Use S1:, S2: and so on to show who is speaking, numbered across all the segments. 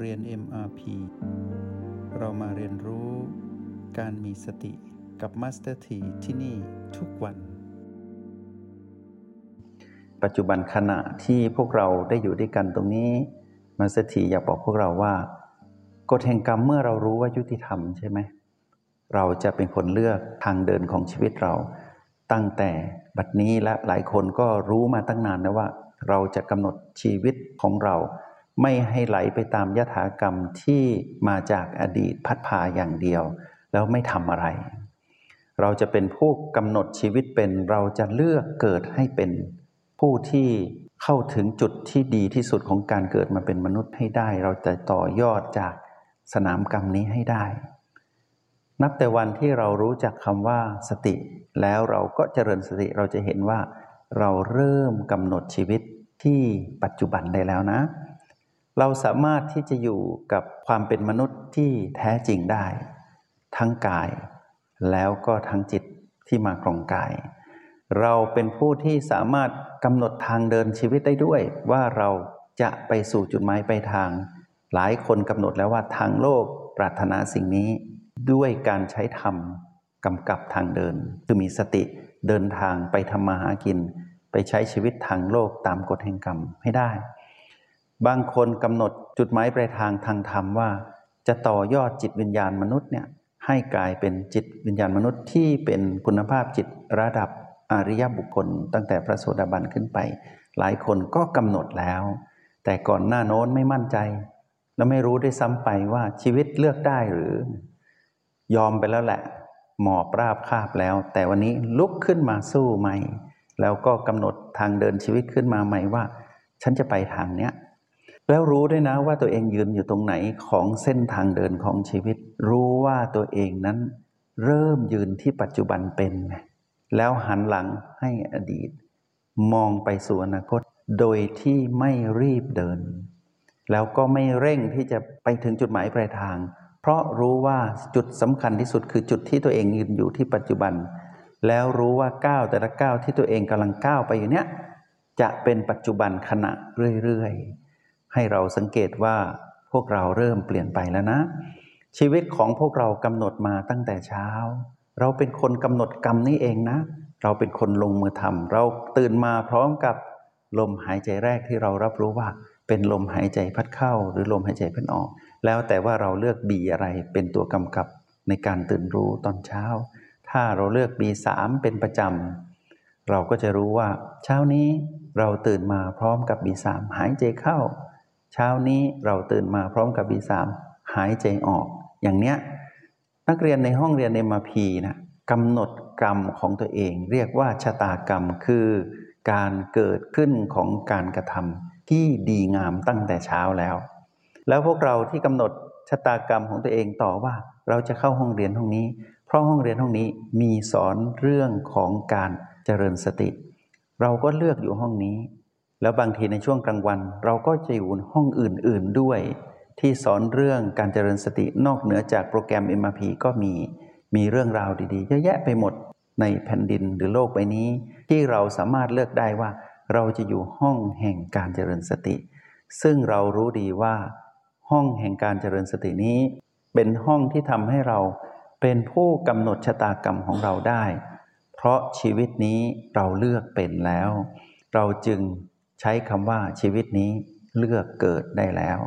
S1: เรียน MRP เรามาเรียนรู้การมีสติกับ Master T ที่ที่นี่ทุกวัน
S2: ปัจจุบันขณะที่พวกเราได้อยู่ด้วยกันตรงนี้มาสถีอยากบอกพวกเราว่ากฎแห่งกรรมเมื่อเรารู้ว่ายุติธรรมใช่ไหม เราจะเป็นคนเลือกทางเดินของชีวิตเรา ตั้งแต่บัดนี้และหลายคนก็รู้มาตั้งนานนะว่า เราจะกำหนดชีวิตของเรา ไม่ให้ไหลไปตามยถากรรมที่มาจากอดีตพัดพาอย่างเดียว แล้วไม่ทำอะไร เราจะเป็นผู้กำหนดชีวิตเป็นเราจะเลือกเกิดให้เป็นผู้ที่เข้าถึงจุดที่ดีที่สุดของการเกิดมาเป็นมนุษย์ให้ได้ เราจะต่อยอดจากสนามกรรมนี้ให้ได้ นับแต่วันที่เรารู้จักคำว่าสติ แล้วเราก็เจริญสติเราจะเห็นว่า เราเริ่มกำหนดชีวิตที่ปัจจุบันได้แล้วนะ เราสามารถที่จะอยู่กับความเป็นมนุษย์ที่แท้จริงได้ ทั้งกาย แล้วก็ทั้งจิตที่มาครองกาย เราเป็นผู้ที่สามารถกำหนดทางเดินชีวิตได้ด้วย ว่าเราจะไปสู่จุดหมายปลายทาง หลายคนกำหนดแล้วว่าทางโลกปรารถนาสิ่งนี้ด้วยการใช้ธรรมกำกับทางเดิน คือมีสติเดินทางไปทำมาหากิน ไปใช้ชีวิตทางโลกตามกฎแห่งกรรมให้ได้ บางคนกำหนดจุดหมายปลายทางทางธรรมว่า จะต่อยอดจิตวิญญาณมนุษย์เนี่ยให้กลายเป็นจิตวิญญาณมนุษย์ที่เป็นคุณภาพจิตระดับอริยบุคคล ตั้งแต่พระโสดาบันขึ้นไป หลายคนก็กำหนดแล้ว แต่ก่อนหน้าโน้นไม่มั่นใจ แล้วไม่รู้ได้ซ้ำไปว่าชีวิตเลือกได้หรือ ยอมไปแล้วแหละ หมอบราบคาบแล้ว แต่วันนี้ลุกขึ้นมาสู้ใหม่ แล้วก็กำหนดทางเดินชีวิตขึ้นมาใหม่ว่า ฉันจะไปทางเนี้ย แล้วรู้ด้วยนะว่าตัวเองยืนอยู่ตรงไหนของเส้นทางเดินของชีวิต รู้ว่าตัวเองนั้น เริ่มยืนที่ปัจจุบันเป็น แล้วหันหลังให้อดีต มองไปสู่อนาคต โดยที่ไม่รีบเดิน แล้วก็ไม่เร่งที่จะไปถึงจุดหมายปลายทาง เพราะรู้ว่าจุดสำคัญที่สุดคือจุดที่ตัวเองยืนอยู่ที่ปัจจุบัน แล้วรู้ว่าก้าวแต่ละก้าวที่ตัวเองกำลังก้าวไปอยู่เนี้ยจะเป็นปัจจุบันขณะเรื่อยๆ ให้เราสังเกตว่าพวกเราเริ่มเปลี่ยนไปแล้วนะ ชีวิตของพวกเรากำหนดมาตั้งแต่เช้า เราเป็นคนกำหนดกรรมนี้เองนะ เราเป็นคนลงมือทำเราตื่นมาพร้อมกับลมหายใจแรกที่เรารับรู้ว่าเป็นลมหายใจพัดเข้า หรือลมหายใจพัดออก แล้วแต่ว่าเราเลือกบีอะไรเป็นตัวกำกับในการตื่นรู้ตอนเช้า ถ้าเราเลือกบีสามเป็นประจำเราก็จะรู้ว่าเช้านี้เราตื่นมาพร้อมกับบีสามหายใจเข้า เช้านี้เราตื่นมาพร้อมกับบีสามหายใจออก อย่างเนี้ยนักเรียนในห้องเรียนในมาพีนะกำหนดกรรมของตัวเอง เรียกว่าชะตากรรมคือการเกิดขึ้นของการกระทำที่ดีงามตั้งแต่เช้าแล้ว แล้วพวกเราที่กำหนดชะตากรรมของตัวเองต่อว่าเราจะเข้าห้องเรียนห้องนี้ เพราะห้องเรียนห้องนี้มีสอนเรื่องของการเจริญสติ เราก็เลือกอยู่ห้องนี้ แล้วบางทีในช่วงกลางวัน เราก็จะอยู่ห้องอื่น ๆด้วย ที่สอนเรื่องการเจริญสตินอกเหนือจากโปรแกรม MRP ก็มี มีเรื่องราวดีๆ เยอะแยะไปหมดในแผ่นดินหรือโลกใบนี้ ที่เราสามารถเลือกได้ว่า เราจะอยู่ห้องแห่งการเจริญสติ ซึ่งเรารู้ดีว่า ห้องแห่งการเจริญสตินี้ เป็นห้องที่ทำให้เราเป็นผู้กำหนดชะตากรรมของเราได้ เพราะชีวิตนี้เราเลือกเป็นแล้ว เราจึง ใช้คำว่าชีวิตนี้เลือกเกิดได้แล้ว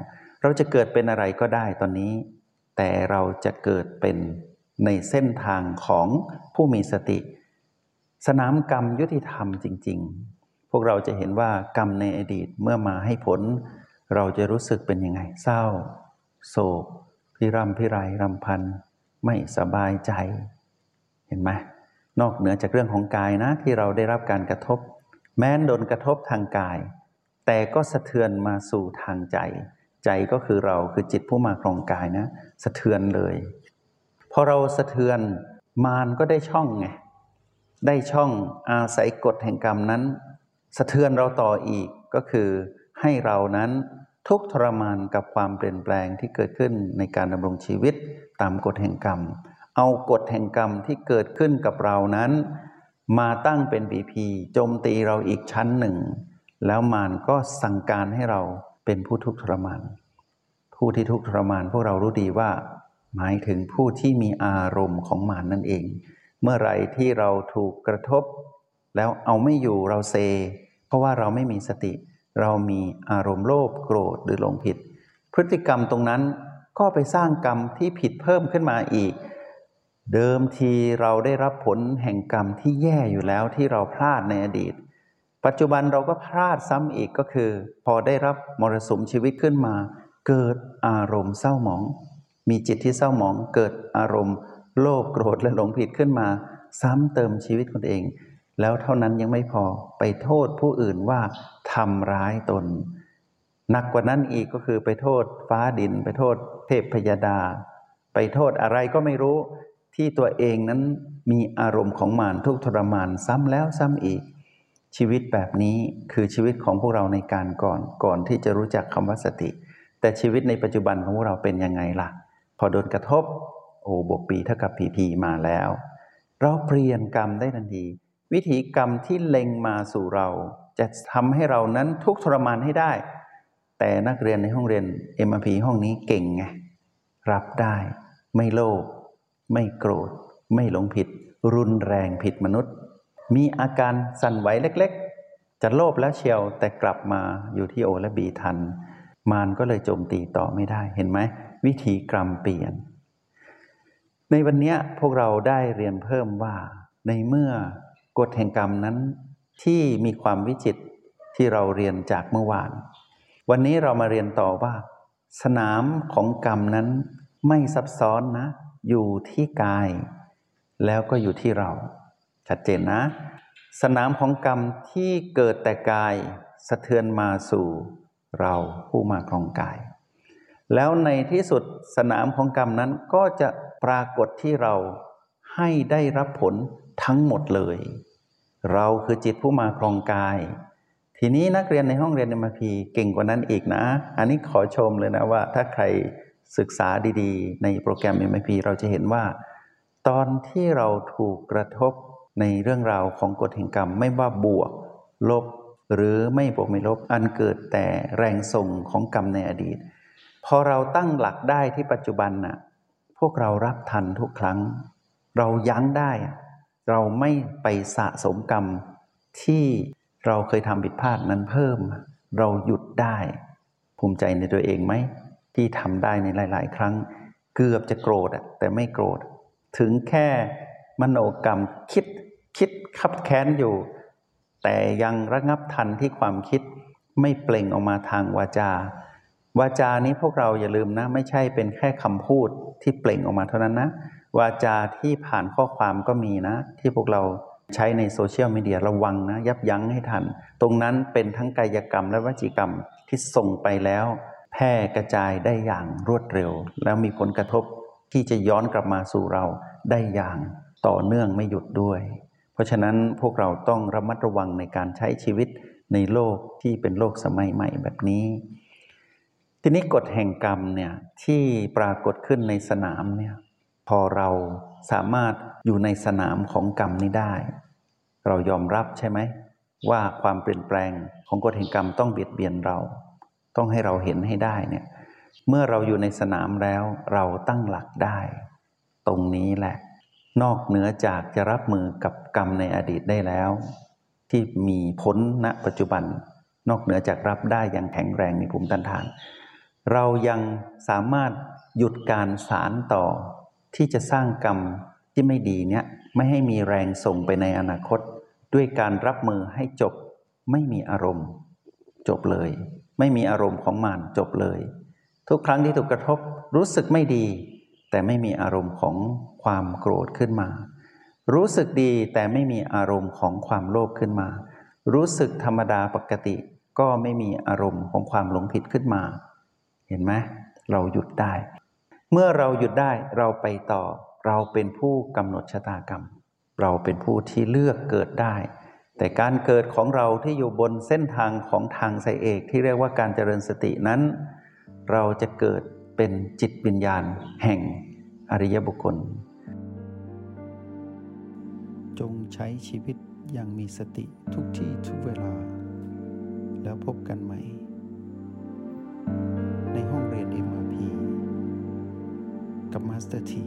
S2: เราจะเกิดเป็นอะไรก็ได้ตอนนี้ แต่เราจะเกิดเป็นในเส้นทางของผู้มีสติ สนามกรรมยุติธรรมจริง ๆ พวกเราจะเห็นว่ากรรมในอดีตเมื่อมาให้ผล เราจะรู้สึกเป็นยังไง เศร้า โศก พิรำพิไรรำพัน ไม่สบายใจ เห็นไหมนอกเหนือจากเรื่องของกายนะที่เราได้รับการกระทบ แม้นโดนกระทบทางกาย แต่ก็สะเทือนมาสู่ทางใจ ใจก็คือเราคือจิตผู้มาครองกายนะ สะเทือนเลยพอเราสะเทือนมารก็ได้ช่องไงได้ช่องอาศัยกฎแห่งกรรมนั้น สะเทือนเราต่ออีกก็คือให้เรานั้นทุกทรมานกับความเปลี่ยนแปลงที่เกิดขึ้นในการดำรงชีวิตตามกฎแห่งกรรม เอากฎแห่งกรรมที่เกิดขึ้นกับเรานั้น มาตั้งเป็นบีพีโจมตีเราอีกชั้นหนึ่ง แล้วมารก็สั่งการให้เราเป็นผู้ทุกข์ทรมาน ผู้ที่ทุกข์ทรมานพวกเรารู้ดีว่า หมายถึงผู้ที่มีอารมณ์ของมารนนั่นเอง เมื่อไรที่เราถูกกระทบ แล้วเอาไม่อยู่เราเซ เพราะว่าเราไม่มีสติ เรามีอารมณ์โลภโกรธหรือหลงผิด พฤติกรรมตรงนั้นก็ไปสร้างกรรมที่ผิดเพิ่มขึ้นมาอีก เดิมทีเราได้รับผลแห่งกรรมที่แย่อยู่แล้วที่เราพลาดในอดีต ปัจจุบันเราก็พลาดซ้ำอีกก็คือ พอได้รับมรสุมชีวิตขึ้นมา เกิดอารมณ์เศร้าหมอง มีจิตที่เศร้าหมอง เกิดอารมณ์ โลภโกรธและหลงผิดขึ้นมา ซ้ำเติมชีวิตคนเอง แล้วเท่านั้นยังไม่พอไปโทษผู้อื่นว่าทำร้ายตนหนักกว่านั้นอีกก็คือไปโทษฟ้าดิน ไปโทษเทพพยาดา ไปโทษอะไรก็ไม่รู้ ที่ตัวเองนั้นมีอารมณ์ของมารทุกทรมานซ้ำแล้วซ้ำอีก ชีวิตแบบนี้คือชีวิตของพวกเราในการก่อนก่อนที่จะรู้จักคำว่าสติ แต่ชีวิตในปัจจุบันของพวกเราเป็นยังไงล่ะ พอโดนกระทบ โอ้บวกปีเท่ากับผีพีมาแล้ว เราเปลี่ยนกรรมได้ทันที วิธีกรรมที่เล็งมาสู่เรา จะทำให้เรานั้นทุกทรมานให้ได้ แต่นักเรียนในห้องเรียน m พ p ห้องนี้เก่งไงรับได้ไม่โลภ ไม่โกรธ ไม่หลงผิด รุนแรงผิดมนุษย์ มีอาการสั่นไหวเล็กๆ จะโลภแล้วเชียวแต่กลับมาอยู่ที่โอและบีทัน มารก็เลยโจมตีต่อไม่ได้เห็นไหม วิธีกรรมเปลี่ยน ในวันนี้พวกเราได้เรียนเพิ่มว่า ในเมื่อกฎแห่งกรรมนั้นที่มีความวิจิตที่เราเรียนจากเมื่อวาน วันนี้เรามาเรียนต่อว่า สนามของกรรมนั้นไม่ซับซ้อนนะ อยู่ที่กาย แล้วก็อยู่ที่เรา ชัดเจนนะ สนามของกรรมที่เกิดแต่กายสะเทือนมาสู่เราผู้มาครองกาย แล้วในที่สุดสนามของกรรมนั้นก็จะปรากฏที่เราให้ได้รับผลทั้งหมดเลย เราคือจิตผู้มาครองกาย ทีนี้นักเรียนในห้องเรียนในมาพีเก่งกว่านั้นอีกนะ อันนี้ขอชมเลยนะว่า ถ้าใคร ศึกษาดีๆ ในโปรแกรม m พีเราจะเห็นว่า ตอนที่เราถูกกระทบในเรื่องราวของกฎแห่งกรรมไม่ว่าบวก ลบ หรือไม่บวกไม่ลบอันเกิดแต่แรงส่งของกรรมในอดีต พอเราตั้งหลักได้ที่ปัจจุบันน่ะพวกเรารับทันทุกครั้ง เรายั้งได้ เราไม่ไปสะสมกรรมที่เราเคยทำผิดพลาดนั้นเพิ่ม เราหยุดได้ ภูมิใจในตัวเองไหม ที่ทำได้ในหลาย ๆ ครั้ง เกือบจะโกรธแต่ไม่โกรธ ถึงแค่มโนกรรมคิดคิดขับแค้นอยู่ แต่ยังระงับทันที่ความคิดไม่เปล่งออกมาทางวาจาวาจานี้พวกเราอย่าลืมนะ ไม่ใช่เป็นแค่คำพูดที่เปล่งออกมาเท่านั้นนะ วาจาที่ผ่านข้อความก็มีนะ ที่พวกเราใช้ในโซเชียลมีเดียระวังนะ ยับยั้งให้ทัน ตรงนั้นเป็นทั้งกายกรรมและวจีกรรมที่ส่งไปแล้ว พร่กระจายได้อย่างรวดเร็ว แล้วมีผลกระทบที่จะย้อนกลับมาสู่เราได้อย่างต่อเนื่องไม่หยุดด้วย เพราะฉะนั้นพวกเราต้องระมัดระวังในการใช้ชีวิตในโลกที่เป็นโลกสมัยใหม่แบบนี้ ทีนี้กฎแห่งกรรมเนี่ยที่ปรากฏขึ้นในสนามเนี่ยพอเราสามารถอยู่ในสนามของกรรมนี้ได้ เรายอมรับใช่ไหมว่าความเปลี่ยนแปลงของกฎแห่งกรรมต้องเบียดเบียนเรา ต้องให้เราเห็นให้ได้เนี่ย เมื่อเราอยู่ในสนามแล้วเราตั้งหลักได้ ตรงนี้แหละ นอกเหนือจากจะรับมือกับกรรมในอดีตได้แล้ว ที่มีผลณปัจจุบัน นอกเหนือจากรับได้อย่างแข็งแรงในภูมิต้านทาน เรายังสามารถหยุดการสารต่อ ที่จะสร้างกรรมที่ไม่ดีเนี่ยไม่ให้มีแรงส่งไปในอนาคต ด้วยการรับมือให้จบไม่มีอารมณ์ จบเลย ไม่มีอารมณ์ของมานจบเลย ทุกครั้งที่ถูกกระทบรู้สึกไม่ดี แต่ไม่มีอารมณ์ของความโกรธขึ้นมา รู้สึกดีแต่ไม่มีอารมณ์ของความโลภขึ้นมา รู้สึกธรรมดาปกติ ก็ไม่มีอารมณ์ของความหลงผิดขึ้นมา เห็นไหมเราหยุดได้ เมื่อเราหยุดได้เราไปต่อ เราเป็นผู้กำหนดชะตากรรม เราเป็นผู้ที่เลือกเกิดได้ แต่การเกิดของเราที่อยู่บนเส้นทางของทางสายเอกที่เรียกว่าการเจริญสตินั้น เราจะเกิดเป็นจิตวิญญาณแห่งอริยบุคคล
S1: จงใช้ชีวิตอย่างมีสติทุกที่ทุกเวลา แล้วพบกันใหม่ ในห้องเรียน MRP กับมาสเตอร์ที